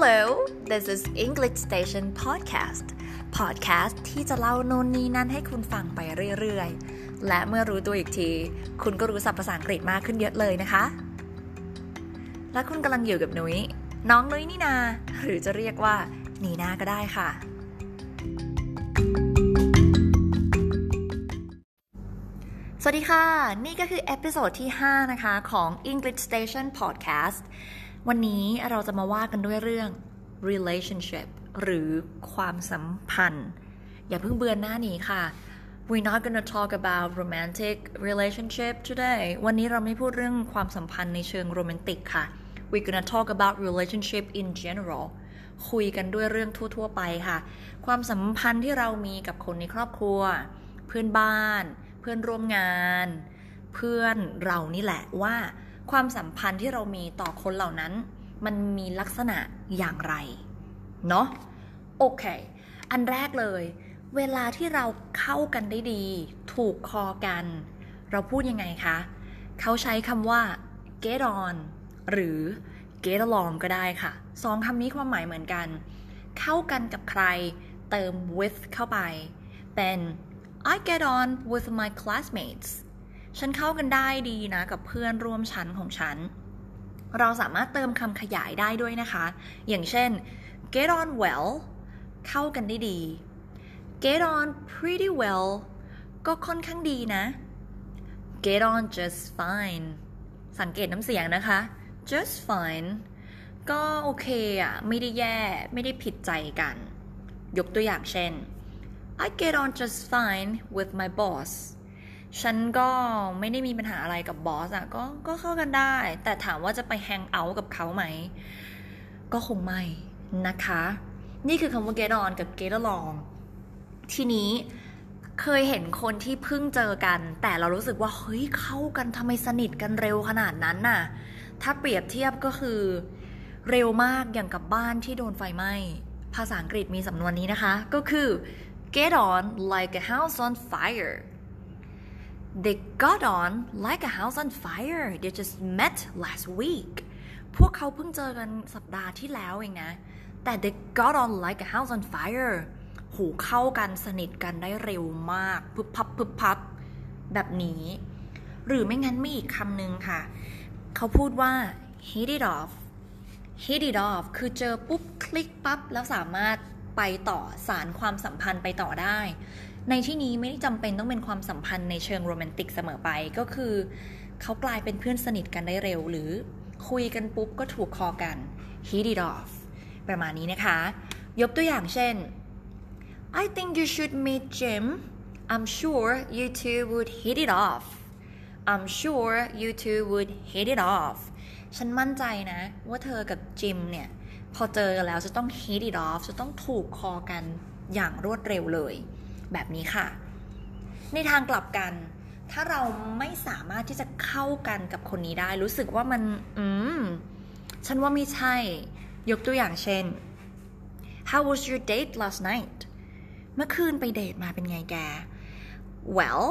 Hello this is English Station Podcast Podcast ที่จะเล่าโน่นนี่นั่นให้คุณฟังไปเรื่อยๆ และเมื่อรู้ตัวอีกที คุณก็รู้ศัพท์ภาษาอังกฤษมากขึ้นเยอะเลยนะคะ และคุณกำลังอยู่กับนุย้ยน้องนุ้ยนี่นา หรือจะเรียกว่านีนาก็ได้ค่ะ สวัสดีค่ะ นี่ก็คือ episode ที่ 5 นะคะ ของ English Station Podcast วันนี้เราจะมาว่ากันด้วยเรื่อง relationship หรือความสัมพันธ์ อย่าเพิ่งเบือนหน้านี้ค่ะ we're not gonna talk about romantic relationship today วันนี้เราไม่พูดเรื่องความสัมพันธ์ในเชิงโรแมนติกค่ะ we're gonna talk about relationship in general คุยกันด้วยเรื่องทั่ว ๆ ไปค่ะ ความสัมพันธ์ที่เรามีกับคนในครอบครัว เพื่อนบ้าน เพื่อนร่วมงาน เพื่อนเรานี่แหละว่า ความสัมพันธ์ที่เรามีต่อคนเหล่านั้น มันมีลักษณะอย่างไร เนาะโอเค อันแรกเลย เวลาที่เราเข้ากันได้ดี ถูกคอกัน เราพูดยังไงคะ เขาใช้คำว่า get on หรือ get along ก็ได้ค่ะสองคำนี้ความหมายเหมือนกัน เข้ากันกับใครเติม with เข้าไป เป็น I get on with my classmates ฉันเข้ากันได้ดีนะกับเพื่อนร่วมชั้นของฉัน เราสามารถเติมคำขยายได้ด้วยนะคะ อย่างเช่น get on well เข้ากันได้ดี get on pretty well ก็ค่อนข้างดีนะ get on just fine สังเกตน้ำเสียงนะคะ just fine ก็โอเคอะไม่ได้แย่ไม่ได้ผิดใจกัน ยกตัวอย่างเช่น I get on just fine with my boss ฉันก็ไม่ได้มีปัญหาอะไรกับบอสอะก็ก็เข้ากันได้ แต่ถามว่าจะไปแฮงเอาท์กับเขาไหม ก็คงไม่นะคะ นี่คือคำว่า get on กับ get along ทีนี้เคยเห็นคนที่เพิ่งเจอกัน แต่เรารู้สึกว่า เฮ้ย เข้ากันทำไมสนิทกันเร็วขนาดนั้นน่ะ ถ้าเปรียบเทียบก็คือ เร็วมากอย่างกับบ้านที่โดนไฟไหม้ ภาษาอังกฤษมีสำนวนนี้นะคะ ก็คือ get on like a house on fire they got on like a house on fire they just met last week พวกเขาเพิ่งเจอกันสัปดาห์ที่แล้วเองนะ แต่ they got on like a house on fire หูเข้ากันสนิทกันได้เร็วมากพึบพับพึบพับ แบบนี้ หรือไม่งั้นมีอีกคำหนึ่งค่ะ เขาพูดว่า hit it off hit it off คือเจอปุ๊บคลิกปั๊บ แล้วสามารถไปต่อสารความสัมพันธ์ไปต่อได้ ในที่นี้ไม่ได้จำเป็นต้องเป็นความสัมพันธ์ในเชิงโรแมนติกเสมอไป ก็คือเขากลายเป็นเพื่อนสนิทกันได้เร็ว หรือคุยกันปุ๊บก็ถูกคอกัน hit it off ประมาณนี้นะคะ ยกตัวอย่างเช่น I think you should meet Jim I'm sure you two would hit it off I'm sure you two would hit it off ฉันมั่นใจนะ ว่าเธอกับจิมเนี่ย พอเจอกันแล้วจะต้อง hit it off จะต้องถูกคอกันอย่างรวดเร็วเลย แบบนี้ค่ะ ในทางกลับกัน ถ้าเราไม่สามารถที่จะเข้ากันกับคนนี้ได้ รู้สึกว่ามัน อืม ฉันว่าไม่ใช่ ยกตัวอย่างเช่น How was your date last night เมื่อคืนไปเดทมาเป็นไงแก Well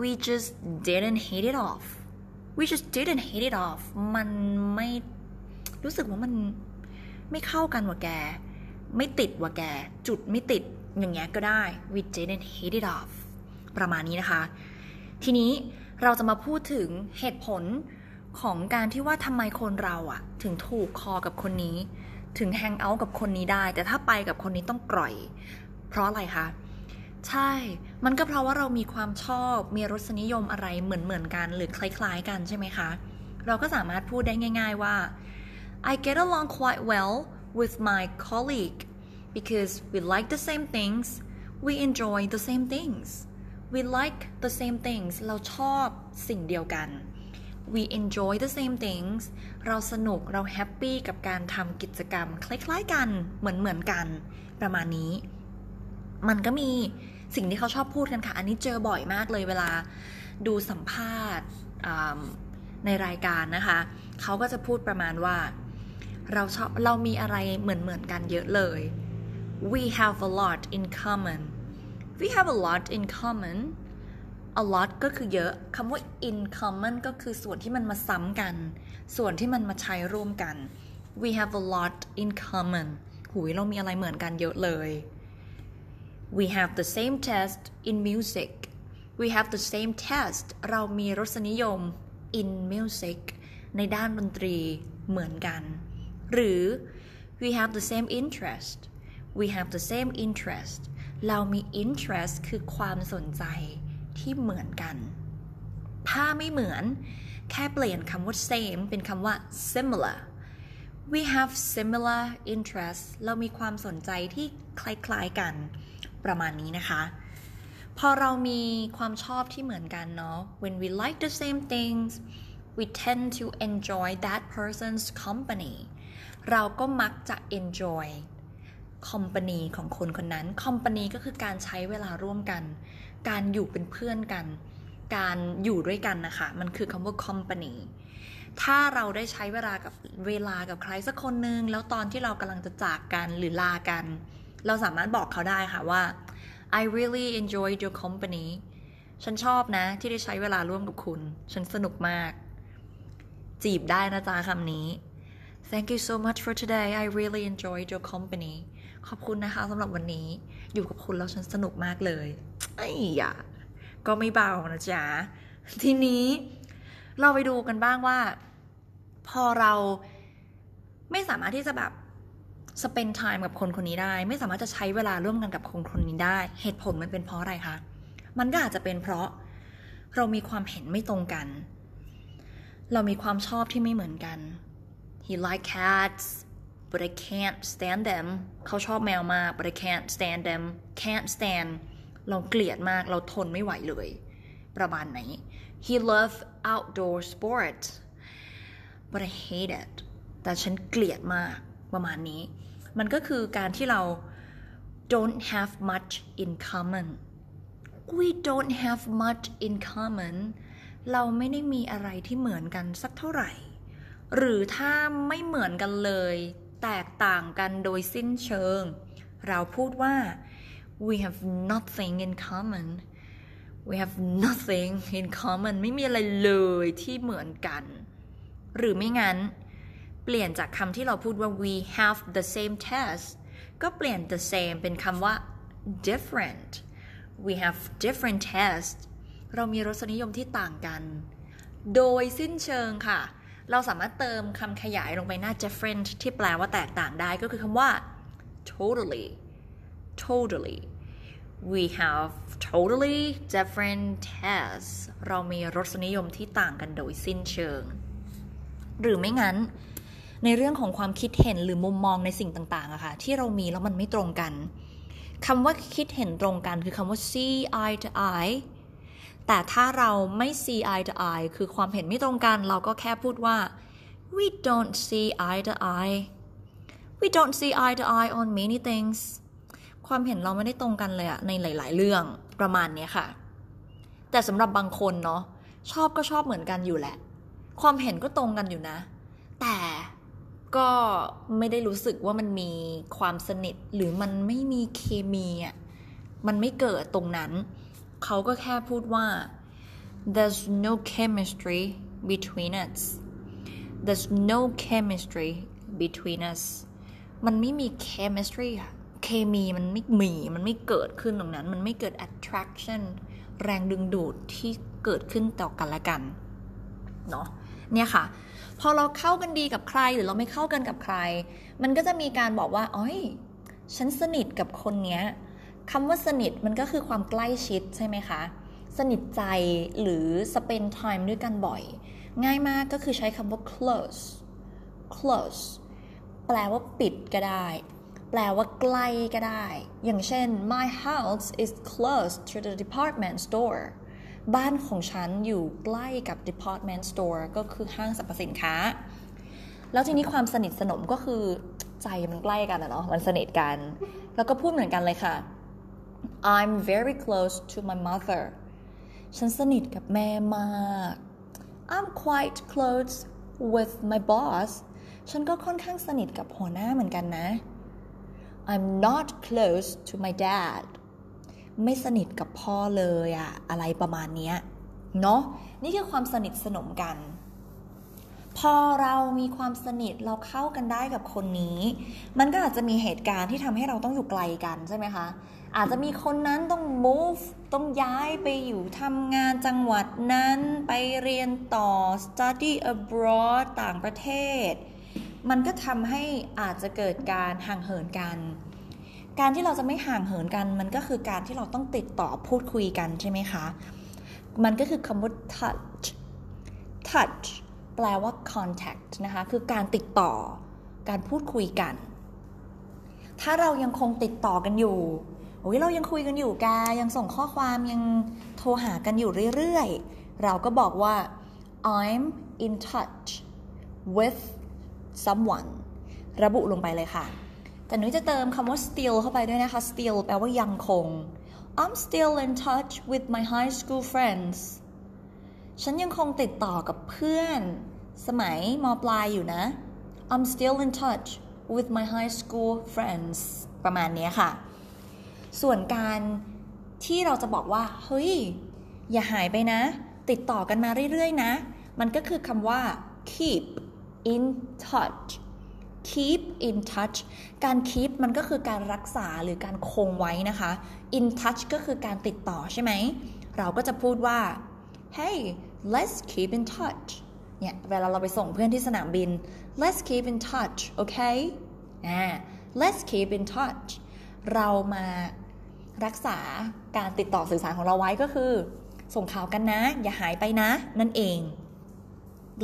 we just didn't hit it off we just didn't hit it off มันไม่รู้สึกว่ามันไม่เข้ากันว่ะแก ไม่ติดว่ะแก จุดไม่ติด อย่างเงี้ยก็ได้ we didn't hit it off ประมาณนี้นะคะ ทีนี้เราจะมาพูดถึงเหตุผลของการที่ว่าทำไมคนเราอะถึงถูกคอกับคนนี้ ถึงแฮงเอาท์กับคนนี้ได้ แต่ถ้าไปกับคนนี้ต้องปล่อย เพราะอะไรคะ ใช่ มันก็เพราะว่าเรามีความชอบ มีรสนิยมอะไรเหมือนเหมือนกัน หรือคล้าย ๆ กันใช่ไหมคะ เราก็สามารถพูดได้ง่าย ๆว่า I get along quite well with my colleague because we like the same things we enjoy the same things we like the same things เราชอบสิ่งเดียวกัน we enjoy the same things เราสนุกเราแฮปปี้กับการทำกิจกรรม คล้ายๆกันเหมือนเหมือนกัน ประมาณนี้ มันก็มีสิ่งที่เขาชอบพูดกันค่ะ อันนี้เจอบ่อยมากเลยเวลาดูสัมภาษณ์ในรายการนะคะ เขาก็จะพูดประมาณว่า เราชอบเรามีอะไรเหมือนเหมือนกันเยอะเลย we have a lot in common we have a lot in common a lot ก็คือเยอะคำว่า in common ก็คือส่วนที่มันมาซ้ำกัน ส่วนที่มันมาใช้ร่วมกัน we have a lot in common หุยเรามีอะไรเหมือนกันเยอะเลย we have the same taste in music we have the same taste เรามีรสนิยม in music ในด้านดนตรีเหมือนกัน หรือ we have the same interest We have the same interest เรามี interest คือความสนใจที่เหมือนกัน ถ้าไม่เหมือน แค่เปลี่ยนคำว่า same เป็นคำว่า similar we have similar interests เรามีความสนใจที่คล้ายๆกัน ประมาณนี้นะคะ พอเรามีความชอบที่เหมือนกันเนาะ when we like the same things we tend to enjoy that person's company เราก็มักจะ enjoy company ของคนคนนั้น company ก็คือการใช้เวลาร่วมกัน การอยู่เป็นเพื่อนกัน การอยู่ด้วยกันนะคะ มันคือคำว่า company ถ้าเราได้ใช้เวลากับเวลากับใครสักคนหนึ่งแล้วตอนที่เรากำลังจะจากกันหรือลากัน เราสามารถบอกเขาได้ค่ะว่า I really enjoyed your company ฉันชอบนะที่ได้ใช้เวลาร่วมกับคุณ ฉันสนุกมาก จีบได้นะจ๊ะคำนี้ Thank you so much for today I really enjoyed your company ขอบคุณนะคะสำหรับวันนี้อยู่กับคุณแล้วฉันสนุกมากเลยไอ้ยะก็ไม่เบานะจ๊ะ ทีนี้เราไปดูกันบ้างว่า พอเราไม่สามารถที่จะแบบ spend time กับคนคนนี้ได้ ไม่สามารถจะใช้เวลาร่วมกันกับคนคนนี้ได้ เหตุผลมันเป็นเพราะอะไรคะมันก็อาจจะเป็นเพราะเรามีความเห็นไม่ตรงกัน เรามีความชอบที่ไม่เหมือนกัน he like cats but I can't stand them เขาชอบแมวมาก but I can't stand them can't stand เราเกลียดมากเราทนไม่ไหวเลย ประมาณไหน he love outdoor sports but I hate it แต่ฉันเกลียดมากประมาณนี้ มันก็คือการที่เรา don't have much in common we don't have much in common เราไม่ได้มีอะไรที่เหมือนกันสักเท่าไหร่ หรือถ้าไม่เหมือนกันเลย แตกต่างกันโดยสิ้นเชิง เราพูดว่า we have nothing in common we have nothing in common ไม่มีอะไรเลยที่เหมือนกัน หรือไม่งั้น เปลี่ยนจากคำที่เราพูดว่า we have the same test ก็เปลี่ยน the same เป็นคำว่า different we have different test เรามีรสนิยมที่ต่างกัน โดยสิ้นเชิงค่ะ เราสามารถเติมคำขยายลงไปหน้า different ที่แปลว่าแตกต่างได้ก็คือคำว่า totally totally we have totally different tastes เรามีรสนิยมที่ต่างกันโดยสิ้นเชิง หรือไม่งั้น ในเรื่องของความคิดเห็นหรือมุมมองในสิ่งต่างๆอะค่ะที่เรามีแล้วมันไม่ตรงกันคำว่าคิดเห็นตรงกันคือคำว่า see eye to eye แต่ถ้าเราไม่ see eye to eye คือความเห็นไม่ตรงกัน เราก็แค่พูดว่า we don't see eye to eye we don't see eye to eye on many things ความเห็นเราไม่ได้ตรงกันเลยอะในหลาย ๆ เรื่องประมาณนี้ค่ะ แต่สำหรับบางคนเนาะชอบก็ชอบเหมือนกันอยู่แหละ ความเห็นก็ตรงกันอยู่นะ แต่ก็ไม่ได้รู้สึกว่ามันมีความสนิทหรือมันไม่มีเคมีอะมันไม่เกิดตรงนั้น เขาก็แค่พูดว่า there's no chemistry between us there's no chemistry between us มันไม่มี chemistry อะเคมีมันไม่มีมันไม่เกิดขึ้นตรงนั้น มันไม่เกิด attraction แรงดึงดูดที่เกิดขึ้นต่อกันละกันเนาะเนี่ยค่ะ พอเราเข้ากันดีกับใครหรือเราไม่เข้ากันกับใคร มันก็จะมีการบอกว่าอ๋อยฉันสนิทกับคนเนี้ย คำว่าสนิทมันก็คือความใกล้ชิดใช่ไหมคะ สนิทใจหรือ spend time ด้วยกันบ่อย ง่ายมากก็คือใช้คำว่า close close แปลว่าปิดก็ได้ แปลว่าใกล้ก็ได้ อย่างเช่น my house is close to the department store บ้านของฉันอยู่ใกล้กับ department store ก็คือห้างสรรพสินค้า แล้วทีนี้ความสนิทสนมก็คือใจมันใกล้กันอะเนาะ มันสนิทกัน แล้วก็พูดเหมือนกันเลยค่ะ I'm very close to my mother ฉันสนิทกับแม่มาก I'm quite close with my boss ฉันก็ค่อนข้างสนิทกับหัวหน้าเหมือนกันนะ I'm not close to my dad ไม่สนิทกับพ่อเลยอะอะไรประมาณนี้เนาะนี่คือความสนิทสนมกัน พอเรามีความสนิทเราเข้ากันได้กับคนนี้ มันก็อาจจะมีเหตุการณ์ที่ทำให้เราต้องอยู่ไกลกันใช่ไหมคะ อาจจะมีคนนั้นต้อง move ต้องย้ายไปอยู่ทำงานจังหวัดนั้น ไปเรียนต่อ study abroad ต่างประเทศ มันก็ทำให้อาจจะเกิดการห่างเหินกัน การที่เราจะไม่ห่างเหินกัน มันก็คือการที่เราต้องติดต่อพูดคุยกันใช่ไหมคะ มันก็คือคำว่า touch touch แปลว่า contact นะคะ คือการติดต่อ การพูดคุยกัน ถ้าเรายังคงติดต่อกันอยู่ โอ้ยเรายังคุยกันอยู่แกยังส่งข้อความยังโทรหากันอยู่เรื่อยๆ เราก็บอกว่า I'm in touch with someone ระบุลงไปเลยค่ะ แต่หนุ้ยจะเติมคำว่า still เข้าไปด้วยนะคะ still แปลว่ายังคง I'm still in touch with my high school friends ฉันยังคงติดต่อกับเพื่อนสมัยมปลายอยู่นะ I'm still in touch with my high school friends ประมาณนี้ค่ะ ส่วนการที่เราจะบอกว่า เฮ้ย อย่าหายไปนะ ติดต่อกันมาเรื่อยๆนะ มันก็คือคำว่า keep in touch keep in touch การ keep มันก็คือการรักษาหรือการคงไว้นะคะ in touch ก็คือการติดต่อใช่ไหม เราก็จะพูดว่า hey let's keep in touch เนี่ย เวลาเราไปส่งเพื่อนที่สนามบิน let's keep in touch okay อ่า let's keep in touch เรามา รักษาการติดต่อสื่อสารของเราไว้ก็คือ ส่งข่าวกันนะ อย่าหายไปนะ นั่นเอง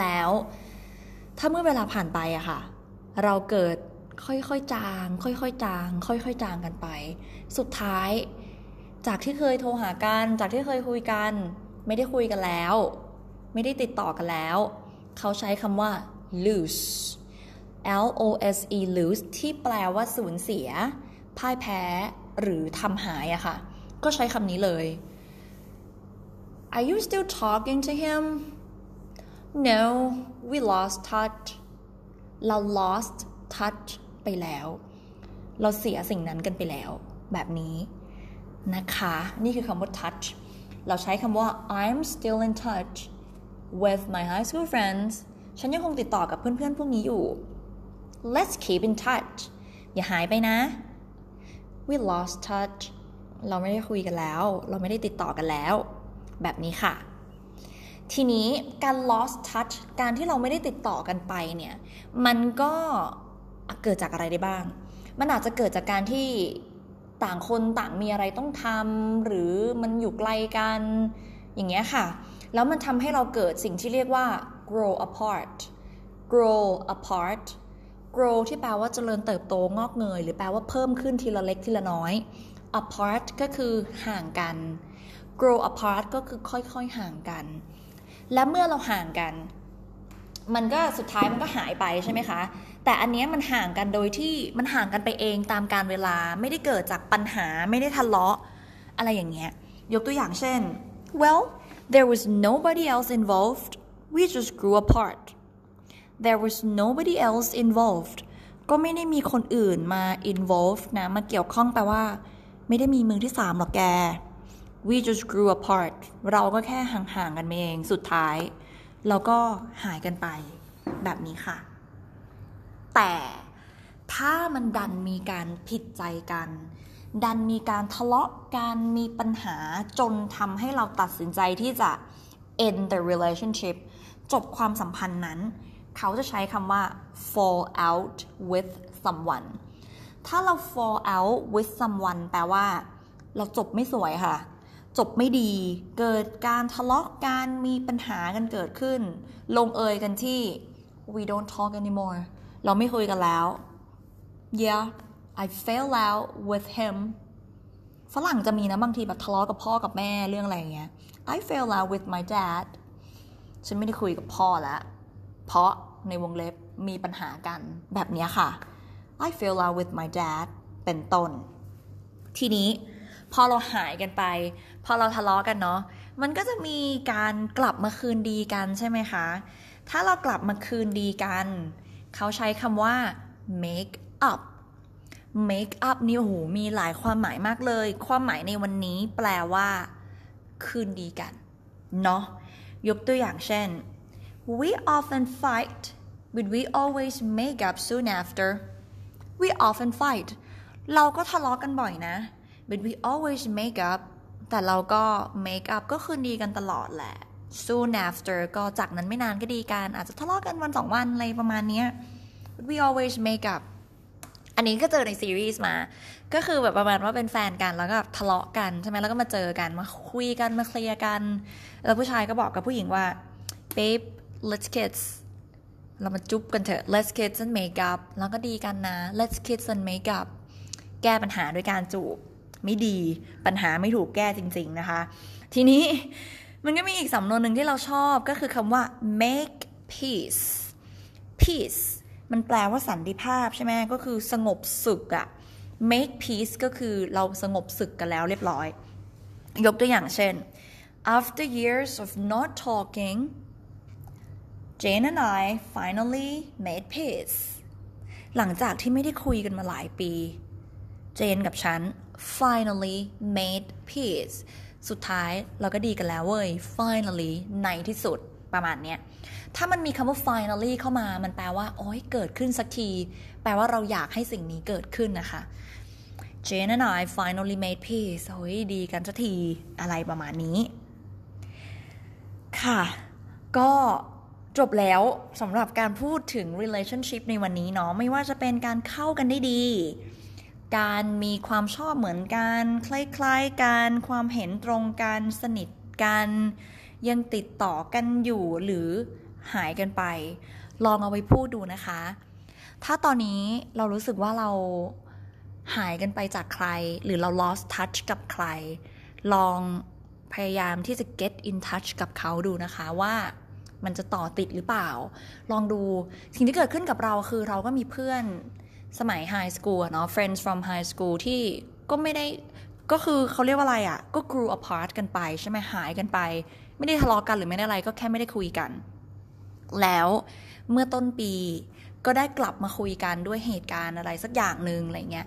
แล้วถ้าเมื่อเวลาผ่านไปอะค่ะ เราเกิดค่อยๆจาง ค่อยๆจาง ค่อยๆจางกันไป สุดท้าย จากที่เคยโทรหากัน จากที่เคยคุยกัน ไม่ได้คุยกันแล้ว ไม่ได้ติดต่อกันแล้ว เขาใช้คำว่า lose L O S E lose ที่แปลว่าสูญเสีย พ่ายแพ้ หรือทำหายอะค่ะ ก็ใช้คำนี้เลย Are you still talking to him No we lost touch เรา lost touch ไปแล้ว เราเสียสิ่งนั้นกันไปแล้ว แบบนี้นะคะ นี่คือคำว่า touch เราใช้คำว่า I'm still in touch with my high school friends ฉันยังคงติดต่อกับเพื่อนๆพวกนี้อยู่ let's keep in touch อย่าหายไปนะ we lost touch เราไม่ได้คุยกันแล้ว เราไม่ได้ติดต่อกันแล้ว แบบนี้ค่ะ ทีนี้การ lost touch การที่เราไม่ได้ติดต่อกันไปเนี่ย มันก็เกิดจากอะไรได้บ้าง มันอาจจะเกิดจากการที่ต่างคนต่างมีอะไรต้องทำหรือมันอยู่ไกลกัน อย่างเงี้ยค่ะ แล้วมันทำให้เราเกิดสิ่งที่เรียกว่า grow apart grow apart grow ที่แปลว่าเจริญเติบโตงอกเงย หรือแปลว่าเพิ่มขึ้นทีละเล็กทีละน้อย apart ก็คือห่างกัน grow apart ก็คือค่อยๆห่างกัน และเมื่อเราห่างกัน มันก็สุดท้ายมันก็หายไปใช่ไหมคะ แต่อันนี้มันห่างกันโดยที่มันห่างกันไปเองตามการเวลาไม่ได้เกิดจากปัญหาไม่ได้ทะเลาะ อะไรอย่างเงี้ยยกตัวอย่างเช่น well there was nobody else involved we just grew apart there was nobody else involved ก็ไม่ได้มีคนอื่นมา involved นะ มาเกี่ยวข้องแปลว่า ไม่ได้มีมือที่สามหรอกแก we just grew apart เราก็แค่ห่างๆกันเอง สุดท้ายเราก็หายกันไปแบบนี้ค่ะ แต่ถ้ามันดันมีการผิดใจกัน ดันมีการทะเลาะกันมีปัญหาจนทำให้เราตัดสินใจที่จะ end the relationship จบความสัมพันธ์นั้น เขาจะใช้คำว่า fall out with someone ถ้าเรา fall out with someone แปลว่า เราจบไม่สวยค่ะ จบไม่ดี เกิดการทะเลาะกันมีปัญหากันเกิดขึ้น ลงเอยกันที่ we don't talk anymore เราไม่คุยกันแล้ว yeah I fell out with him ฝรั่งจะมีนะบางทีแบบทะเลาะกับพ่อกับแม่เรื่องอะไรอย่างเงี้ย I fell out with my dad ฉันไม่ได้คุยกับพ่อแล้ว เพราะในวงเล็บมีปัญหากันแบบนี้ค่ะ I fell out with my dad เป็นต้น ทีนี้พอเราหายกันไป พอเราทะเลาะกันเนาะมันก็จะมีการกลับมาคืนดีกันใช่ไหมคะ ถ้าเรากลับมาคืนดีกัน เขาใช้คำว่า make up make up นี่โอ้โหมีหลายความหมายมากเลย ความหมายในวันนี้แปลว่า คืนดีกัน เนาะยกตัวอย่างเช่น we often fight but we always make up soon after we often fight เราก็ทะเลาะกันบ่อยนะ but we always make up แต่เราก็ make up ก็คืนดีกันตลอดแหละ soon after ก็จากนั้นไม่นานก็ดีกัน อาจจะทะเลาะกันวันสองวันอะไรประมาณนี้ but we always make up อันนี้ก็เจอในซีรีส์มา ก็คือแบบประมาณว่าเป็นแฟนกันแล้วก็ทะเลาะกันใช่ไหมแล้วก็มาเจอกันมาคุยกันมาเคลียร์กัน แล้วผู้ชายก็บอกกับผู้หญิงว่า babe let's kiss เรามาจุ๊บกันเถอะ let's kiss and make up แล้วก็ดีกันนะ let's kiss and make up แก้ปัญหาด้วยการจูบ ไม่ดีปัญหาไม่ถูกแก้จริง ๆ นะคะ ทีนี้มันก็มีอีกสำนวนหนึ่งที่เราชอบก็คือคำว่า make peace peace มันแปลว่าสันติภาพใช่ไหมก็คือสงบศึกอะ make peace ก็คือเราสงบศึกกันแล้วเรียบร้อย ยกตัวอย่างเช่น after years of not talking Jane and I finally made peace หลังจากที่ไม่ได้คุยกันมาหลายปี เจนกับฉัน finally made peace สุดท้ายเราก็ดีกันแล้วเว้ย finally ในที่สุดประมาณเนี้ย ถ้ามันมีคำว่า finally เข้ามา มันแปลว่า โอ้ยเกิดขึ้นสักที แปลว่าเราอยากให้สิ่งนี้เกิดขึ้นนะคะ Jane and I finally made peace โอ้ยดีกันสักที อะไรประมาณนี้ ค่ะ ก็ จบแล้วสำหรับการพูดถึง relationship ในวันนี้เนาะไม่ว่าจะเป็นการเข้ากันได้ดี การมีความชอบเหมือนกัน คล้ายๆกันความเห็นตรงกันสนิทกัน ยังติดต่อกันอยู่หรือหายกันไป ลองเอาไว้พูดดูนะคะ ถ้าตอนนี้เรารู้สึกว่าเราหายกันไปจากใคร หรือเรา lost touch กับใคร ลองพยายามที่จะ get in touch กับเขาดูนะคะว่า มันจะต่อติดหรือเปล่า ลองดู สิ่งที่เกิดขึ้นกับเราคือเราก็มีเพื่อนสมัยไฮสคูลเนาะ friends from high school ที่ก็ไม่ได้ก็คือเขาเรียกว่าอะไรอะ่ะ ก็ grew apart กันไปใช่ไหมหายกันไป ไม่ได้ทะเลาะกันหรือไม่ได้อะไร ก็แค่ไม่ได้คุยกัน แล้วเมื่อต้นปีก็ได้กลับมาคุยกันด้วยเหตุการณ์อะไรสักอย่างหนึ่งอะไรเงี้ย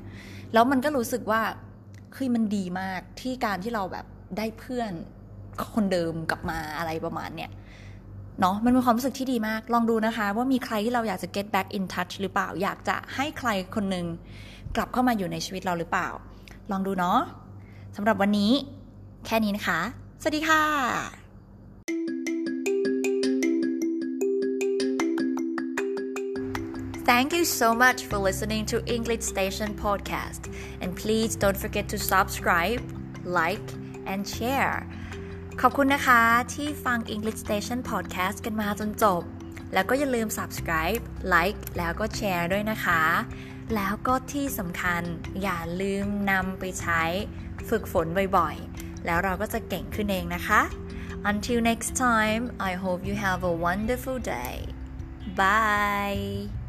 แล้วมันก็รู้สึกว่าคือมันดีมากที่การที่เราแบบได้เพื่อนคนเดิมกลับมาอะไรประมาณเนี้ย เนาะมันเป็นความรู้สึกที่ดีมาก ลองดูนะคะ ว่ามีใครที่เราอยากจะ get back in touch หรือเปล่า อยากจะให้ใครคนหนึ่งกลับเข้ามาอยู่ในชีวิตเราหรือเปล่า ลองดูเนาะสำหรับวันนี้ แค่นี้นะคะ สวัสดีค่ะ Thank you so much for listening to English Station podcast and please don't forget to subscribe like and share ขอบคุณนะคะที่ฟัง English Station podcast กันมาจนจบ แล้วก็อย่าลืม subscribe like แล้วก็แชร์ด้วยนะคะ แล้วก็ที่สำคัญอย่าลืมนำไปใช้ฝึกฝนบ่อยๆ แล้วเราก็จะเก่งขึ้นเองนะคะ Until next time I hope you have a wonderful day Bye